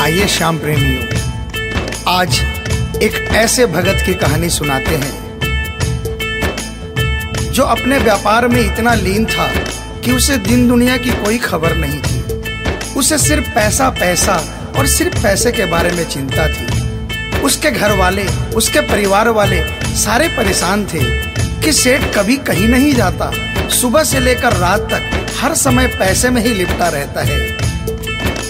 आइए श्याम प्रेमियों आज एक ऐसे भगत की कहानी सुनाते हैं, जो अपने व्यापार में इतना लीन था कि उसे दिन दुनिया की कोई खबर नहीं थी। उसे सिर्फ़ पैसा पैसा और सिर्फ़ पैसे के बारे में चिंता थी। उसके घर वाले उसके परिवार वाले सारे परेशान थे कि सेठ कभी कहीं नहीं जाता। सुबह से लेकर रात तक हर समय पैसे में ही लिपटा रहता है।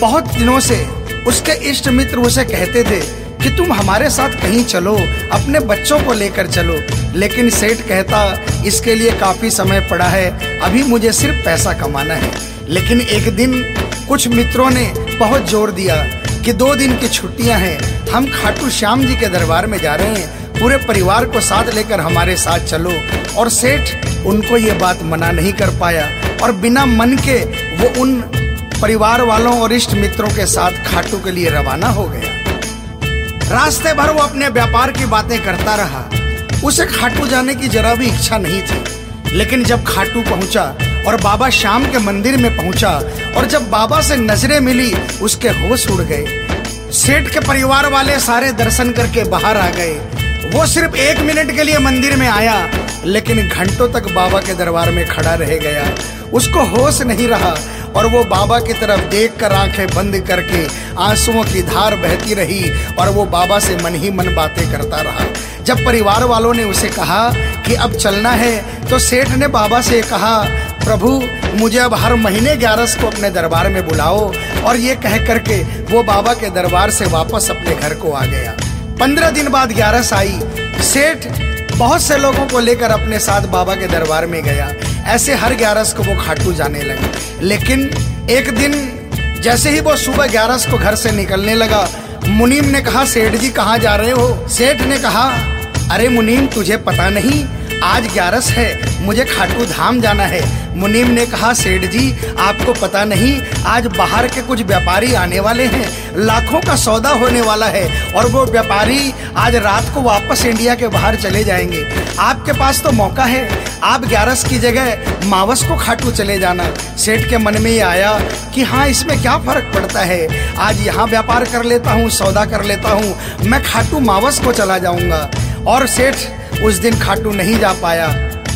बहुत दिनों से उसके इष्ट मित्र उसे कहते थे कि तुम हमारे साथ कहीं चलो, अपने बच्चों को लेकर चलो। लेकिन सेठ कहता, इसके लिए काफ़ी समय पड़ा है, अभी मुझे सिर्फ़ पैसा कमाना है। लेकिन एक दिन कुछ मित्रों ने बहुत ज़ोर दिया कि दो दिन की छुट्टियाँ हैं, हम खाटू श्याम जी के दरबार में जा रहे हैं, पूरे परिवार को साथ लेकर हमारे साथ चलो। और सेठ उनको ये बात मना नहीं कर पाया, और बिना मन के वो उन परिवार वालों और इष्ट मित्रों के साथ खाटू के लिए रवाना हो गया। रास्ते भर वो अपने व्यापार की बातें करता रहा। उसे खाटू जाने की जरा भी इच्छा नहीं थी। लेकिन जब खाटू पहुँचा और बाबा श्याम के मंदिर में पहुँचा और जब बाबा से नज़रें मिली, उसके होश उड़ गए। सेठ के परिवार वाले सारे दर्शन करके बाहर आ गए। वो सिर्फ़ एक मिनट के लिए मंदिर में आया, लेकिन घंटों तक बाबा के दरबार में खड़ा रह गया। उसको होश नहीं रहा और वो बाबा की तरफ़ देख कर आँखें बंद करके आंसुओं की धार बहती रही और वो बाबा से मन ही मन बातें करता रहा। जब परिवार वालों ने उसे कहा कि अब चलना है तो सेठ ने बाबा से कहा, प्रभु, मुझे अब हर महीने ग्यारस को अपने दरबार में बुलाओ। और ये कह करके वो बाबा के दरबार से वापस अपने घर को आ गया। पंद्रह दिन बाद ग्यारस आई। सेठ बहुत से लोगों को लेकर अपने साथ बाबा के दरबार में गया। ऐसे हर ग्यारस को वो खाटू जाने लगे। लेकिन एक दिन जैसे ही वो सुबह ग्यारस को घर से निकलने लगा, मुनीम ने कहा, सेठ जी कहाँ जा रहे हो? सेठ ने कहा, अरे मुनीम, तुझे पता नहीं आज ग्यारस है, मुझे खाटू धाम जाना है। मुनीम ने कहा, सेठ जी, आपको पता नहीं, आज बाहर के कुछ व्यापारी आने वाले हैं। लाखों का सौदा होने वाला है और वो व्यापारी आज रात को वापस इंडिया के बाहर चले जाएँगे। आपके पास तो मौका है, आप ग्यारस की जगह मावस को खाटू चले जाना। सेठ के मन में ये आया कि हाँ इसमें क्या फ़र्क पड़ता है? आज यहाँ व्यापार कर लेता हूँ, सौदा कर लेता हूँ, मैं खाटू मावस को चला जाऊँगा। और सेठ उस दिन खाटू नहीं जा पाया।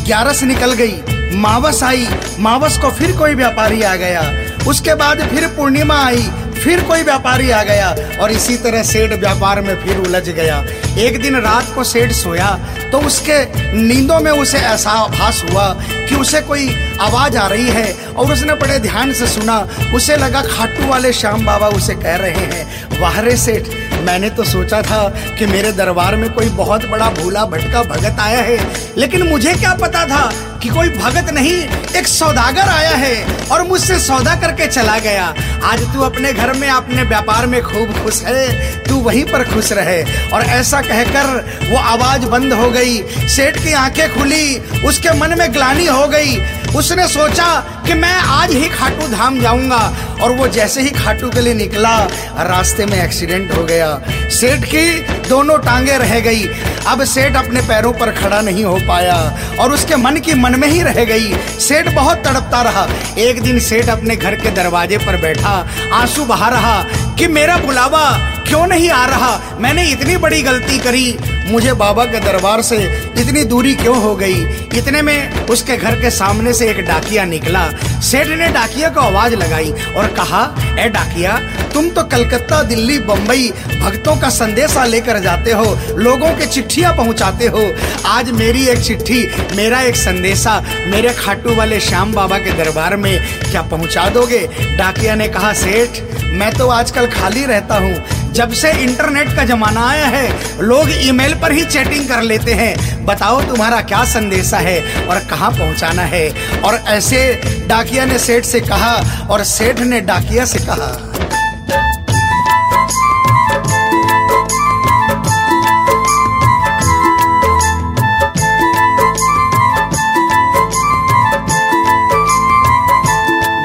ग्यारस निकल गई। मावस आई। मावस को फिर कोई व्यापारी आ गया। उसके बाद फिर पूर्णिमा आई। फिर कोई व्यापारी आ गया और इसी तरह सेठ व्यापार में फिर उलझ गया। एक दिन रात को सेठ सोया तो उसके नींदों में उसे ऐसा आभास हुआ कि उसे कोई आवाज़ आ रही है और उसने बड़े ध्यान से सुना। उसे लगा खाटू वाले श्याम बाबा उसे कह रहे हैं वाहरे सेठ मैंने तो सोचा था कि मेरे दरबार में कोई बहुत बड़ा भूला भटका भगत आया है, लेकिन मुझे क्या पता था कि कोई भगत नहीं, एक सौदागर आया है और मुझसे सौदा करके चला गया। आज तू अपने घर में, अपने व्यापार में खूब खुश है, तू वहीं पर खुश रहे। और ऐसा कहकर वो आवाज़ बंद हो गई, सेठ की आँखें खुली, उसके मन में ग्लानी हो गई उसने सोचा कि मैं आज ही खाटू धाम जाऊँगा और वो जैसे ही खाटू के लिए निकला, रास्ते में एक्सीडेंट हो गया। सेठ की दोनों टांगे रह गई। अब सेठ अपने पैरों पर खड़ा नहीं हो पाया और उसके मन की मन में ही रह गई। सेठ बहुत तड़पता रहा। एक दिन सेठ अपने घर के दरवाजे पर बैठा, आँसू बहा रहा कि मेरा बुलावा क्यों नहीं आ रहा? मैंने इतनी बड़ी गलती करी। मुझे बाबा के दरबार से इतनी दूरी क्यों हो गई? इतने में उसके घर के सामने से एक डाकिया निकला। सेठ ने डाकिया को आवाज़ लगाई और कहा, ए डाकिया, तुम तो कलकत्ता, दिल्ली बम्बई भक्तों का संदेशा लेकर जाते हो, लोगों के चिट्ठियाँ पहुंचाते हो। आज मेरी एक चिट्ठी, मेरा एक संदेशा, मेरे खाटू वाले श्याम बाबा के दरबार में क्या पहुँचा दोगे? डाकिया ने कहा, सेठ, मैं तो आजकल खाली रहता हूँ। जब से इंटरनेट का जमाना आया है, लोग ईमेल पर ही चैटिंग कर लेते हैं। बताओ तुम्हारा क्या संदेशा है और कहाँ पहुँचाना है? और ऐसे डाकिया ने सेठ से कहा और सेठ ने डाकिया से कहा।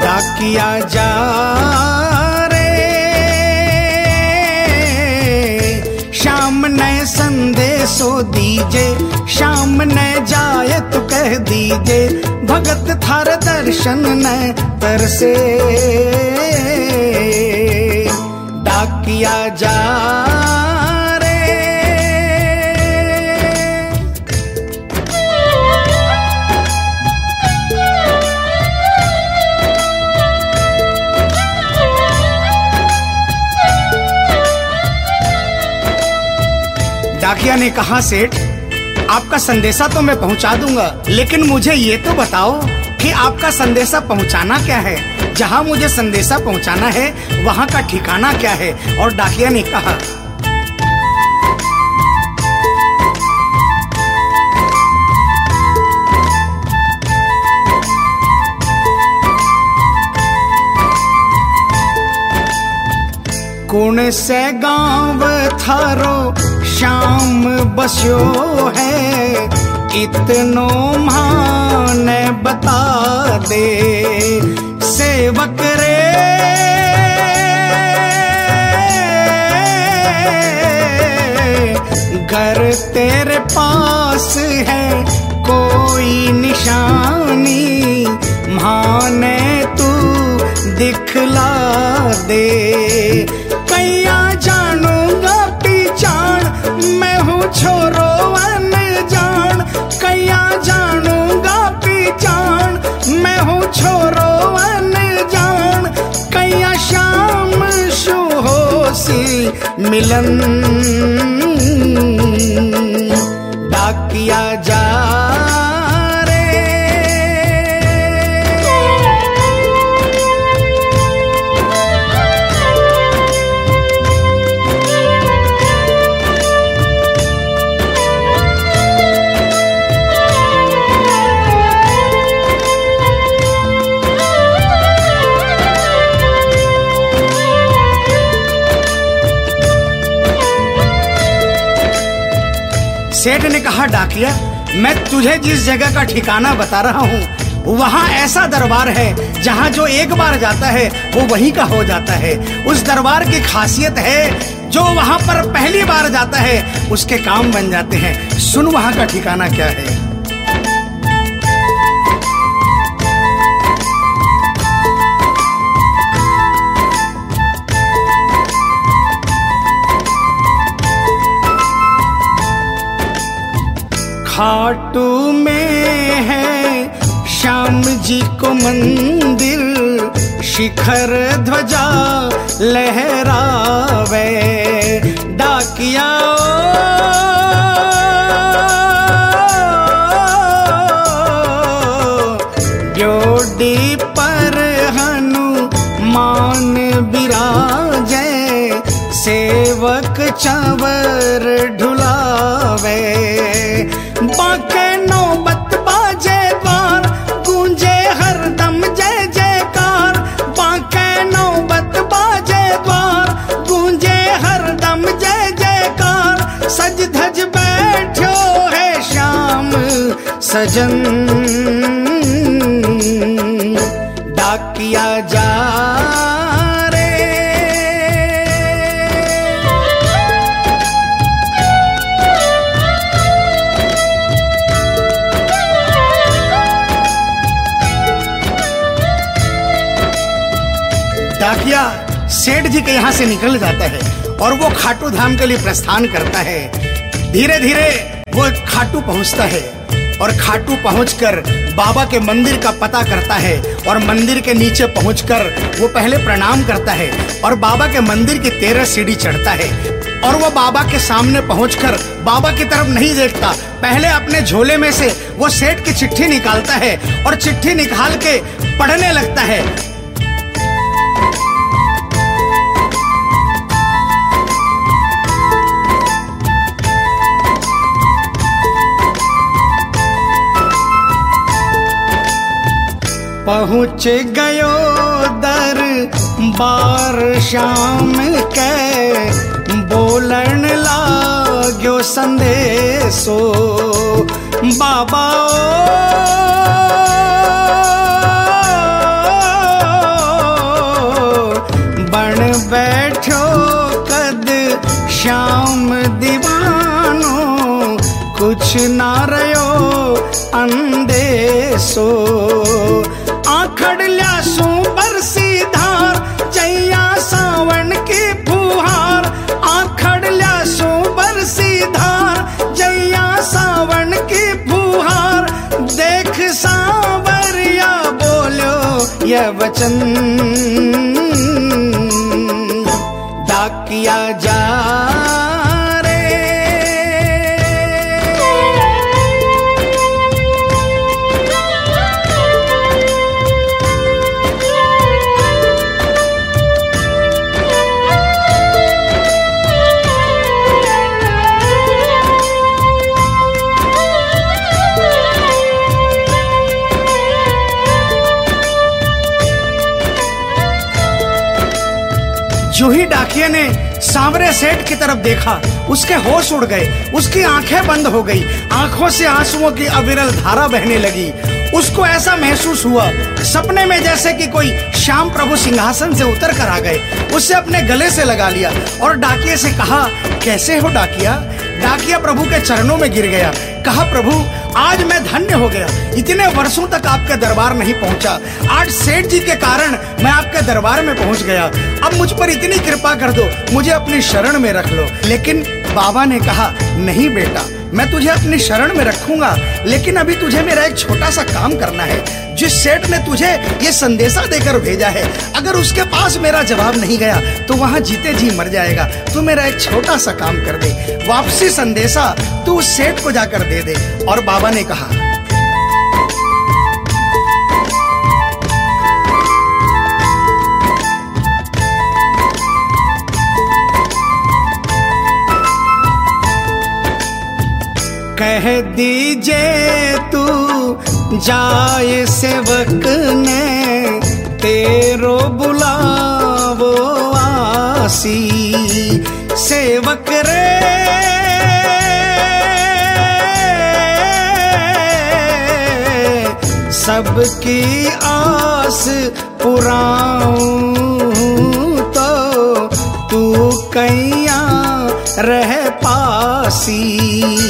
डाकिया जा शाम न जाए तो कह दीजे, भगत थार दर्शन न तरसे। डाकी डाकिया जा डाकिया ने कहा सेठ आपका संदेशा तो मैं पहुँचा दूँगा, लेकिन मुझे ये तो बताओ कि आपका संदेशा पहुंचाना क्या है? जहाँ मुझे संदेशा पहुंचाना है, वहाँ का ठिकाना क्या है? और डाकिया ने कहा, कौन से गाँव थारो शाम बस्यो है इतनो मान बता दे। सेवक रे। घर तेरे पास है मिलन। डाकिया जा सेठ ने कहा, डाकिया, मैं तुझे जिस जगह का ठिकाना बता रहा हूँ, वहाँ ऐसा दरबार है जहाँ जो एक बार जाता है, वो वहीं का हो जाता है। उस दरबार की खासियत है, जो वहाँ पर पहली बार जाता है, उसके काम बन जाते हैं। सुन वहाँ का ठिकाना क्या है? खाटू में है श्याम जी को मंदिर, शिखर ध्वजा लहरावे। डाकिया ड्योडी पर हनुमान बिराजे सेवक चवर सजन डाकिया जा सेठ जी के यहाँ से निकल जाता है और वो खाटू धाम के लिए प्रस्थान करता है। धीरे धीरे वो खाटू पहुँचता है। और खाटू पहुंचकर बाबा के मंदिर का पता करता है और मंदिर के नीचे पहुंचकर वो पहले प्रणाम करता है और बाबा के मंदिर की तेरह सीढ़ी चढ़ता है। और वो बाबा के सामने पहुंचकर बाबा की तरफ़ नहीं देखता। पहले अपने झोले में से वो सेठ की चिट्ठी निकालता है और चिट्ठी निकाल के पढ़ने लगता है। पहुँच गयो दर बार शाम के। बोलन लाग्यो संदेशो। बाबा बन बैठो कद श्याम दीवानो। कुछ ना रयो अंदेशो। खड़ल्या सू बरसी धार सावन की फुहार। आ खड़ल्या सू बरसी धार सावन की फुहार। देख सावरिया, बोलो ये वचन। डाकिया ही डाकिया ने सांवरे सेठ की तरफ़ देखा। उसके होश उड़ गए। उसकी आँखें बंद हो गई। आँखों से आंसुओं की अविरल धारा बहने लगी। उसको ऐसा महसूस हुआ, सपने में जैसे कि कोई श्याम प्रभु सिंहासन से उतर कर आ गए। उसे अपने गले से लगा लिया और डाकिए से कहा, कैसे हो डाकिया? डाकिया प्रभु के चरणों में गिर गया। कहा, प्रभु आज मैं धन्य हो गया। इतने वर्षों तक आपके दरबार नहीं पहुँचा। आज सेठ जी के कारण मैं आपके दरबार में पहुँच गया। अब मुझ पर इतनी कृपा कर दो, मुझे अपनी शरण में रख लो। लेकिन बाबा ने कहा, नहीं बेटा, मैं तुझे अपनी शरण में रखूँगा, लेकिन अभी तुझे मेरा एक छोटा सा काम करना है, जिस सेठ ने तुझे ये संदेशा देकर भेजा है। अगर उसके पास मेरा जवाब नहीं गया तो वहाँ जीते जी मर जाएगा। तू मेरा एक छोटा सा काम कर दे। वापसी संदेशा तू उस सेठ को जाकर दे दे। और बाबा ने कहा कह दीजे तू, जाए सेवक ने तेरो बुलावो आसी। सेवक रे। सबकी आस पुराऊं तो तू कैया रह पासी।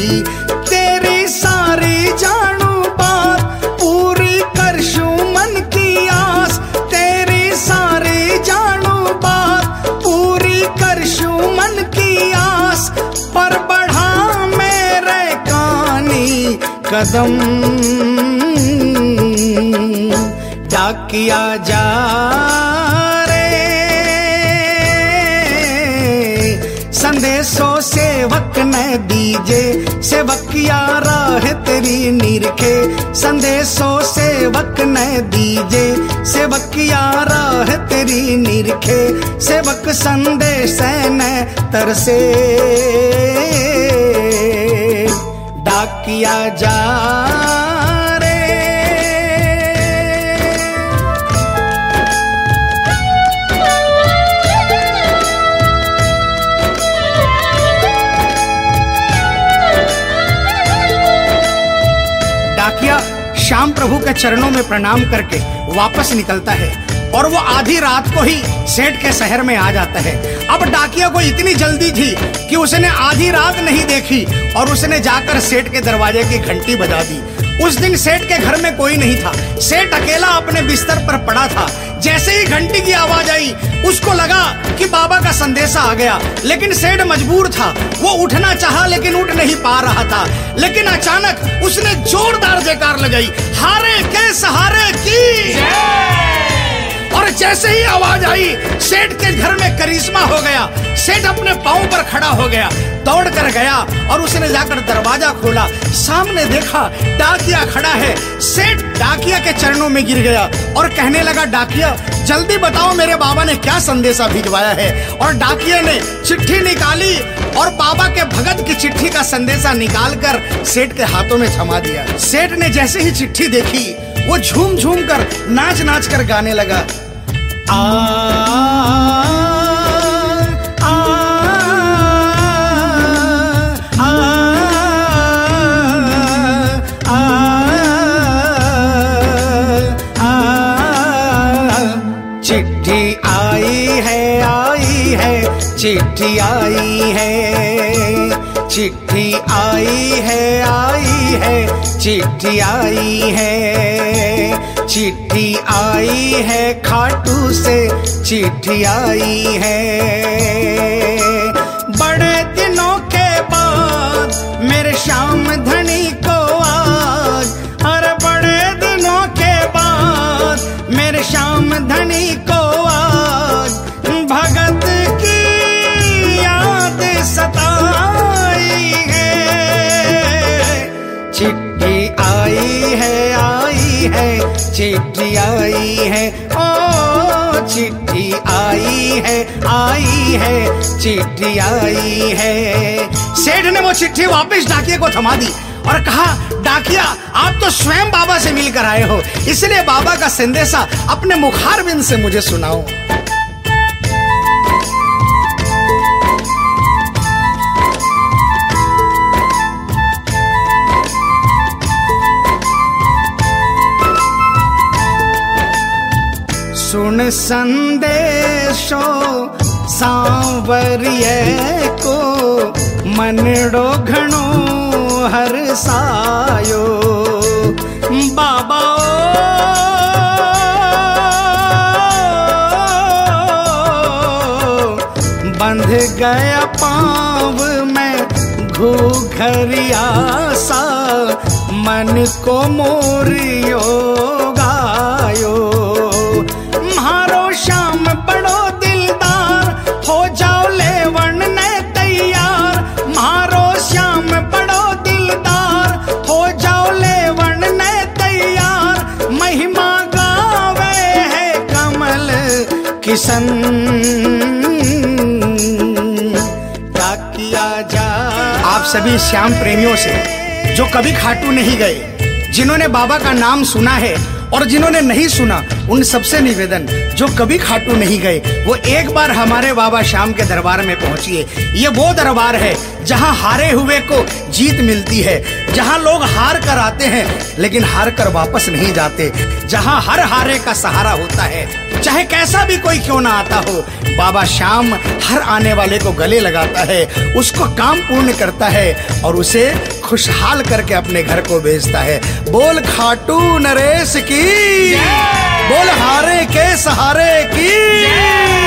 कदम डाकिया जा रे। संदेशो सेवक न दीजे सेवकिया राह तेरी निरखे। संदेशो सेवक न दीजे सेवकिया राह तेरी निरखे। सेवक संदेश न तरसे। डाकिया जा रे। डाकिया श्याम प्रभु के चरणों में प्रणाम करके वापस निकलता है। और वो आधी रात को ही सेठ के शहर में आ जाता है। अब डाकिया को इतनी जल्दी थी कि उसने आधी रात नहीं देखी और उसने जाकर सेठ के दरवाजे की घंटी बजा दी। उस दिन सेठ के घर में कोई नहीं था। सेठ अकेला अपने बिस्तर पर पड़ा था। जैसे ही घंटी की आवाज़ आई, उसको लगा कि बाबा का संदेशा आ गया। लेकिन सेठ मजबूर था। वो उठना चाहा, लेकिन उठ नहीं पा रहा था। लेकिन अचानक उसने जोरदार जयकार लगाई। हारे के सहारे की जैसे ही आवाज़ आई, सेठ के घर में करिश्मा हो गया। सेठ अपने पाँव पर खड़ा हो गया दौड़ कर गया और उसने जाकर दरवाज़ा खोला। सामने देखा, डाकिया खड़ा है। सेठ डाकिया के चरणों में गिर गया और कहने लगा, डाकिया, जल्दी बताओ मेरे बाबा ने क्या संदेशा भिजवाया है? और डाकिया ने चिट्ठी निकाली और बाबा के भगत की चिट्ठी का संदेशा निकाल कर सेठ के हाथों में थमा दिया। सेठ ने जैसे ही चिट्ठी देखी, वो झूम झूम कर नाच नाच कर गाने लगा। चिट्ठी आई है आई है चिट्ठी आई है चिट्ठी आई है आई चिट्ठी आई है, चिट्ठी आई है, खाटू से चिट्ठी आई है। बड़े दिनों के बाद मेरे श्याम धनी को आज अरे बड़े दिनों के बाद मेरे श्याम धनी को चिट्ठी आई है, ओ, चिट्ठी आई है आई है, चिट्ठी आई है। सेठ ने वो चिट्ठी वापस डाकिए को थमा दी और कहा, डाकिया, आप तो स्वयं बाबा से मिलकर आए हो, इसलिए बाबा का संदेशा अपने मुखारबिंद से मुझे सुनाओ। सुन संदेशो सांवरिय को मनड़ो घणो हर सायो। बाबा बंध गया पाँव में घूघरिया सा, मन को मोरियो। किशन क्या किया जा? आप सभी श्याम प्रेमियों से, जो कभी खाटू नहीं गए, जिन्होंने बाबा का नाम सुना है और जिन्होंने नहीं सुना, उन सबसे निवेदन, जो कभी खाटू नहीं गए, वो एक बार हमारे बाबा श्याम के दरबार में पहुंचिए। ये वो दरबार है, जहाँ हारे हुए को जीत मिलती है। जहाँ लोग हार कर आते हैं लेकिन हार कर वापस नहीं जाते। जहाँ हर हारे का सहारा होता है चाहे कैसा भी कोई क्यों ना आता हो बाबा श्याम हर आने वाले को गले लगाता है उसको काम पूर्ण करता है और उसे खुशहाल करके अपने घर को भेजता है। बोल खाटू नरेश की बोल हारे के सहारे की।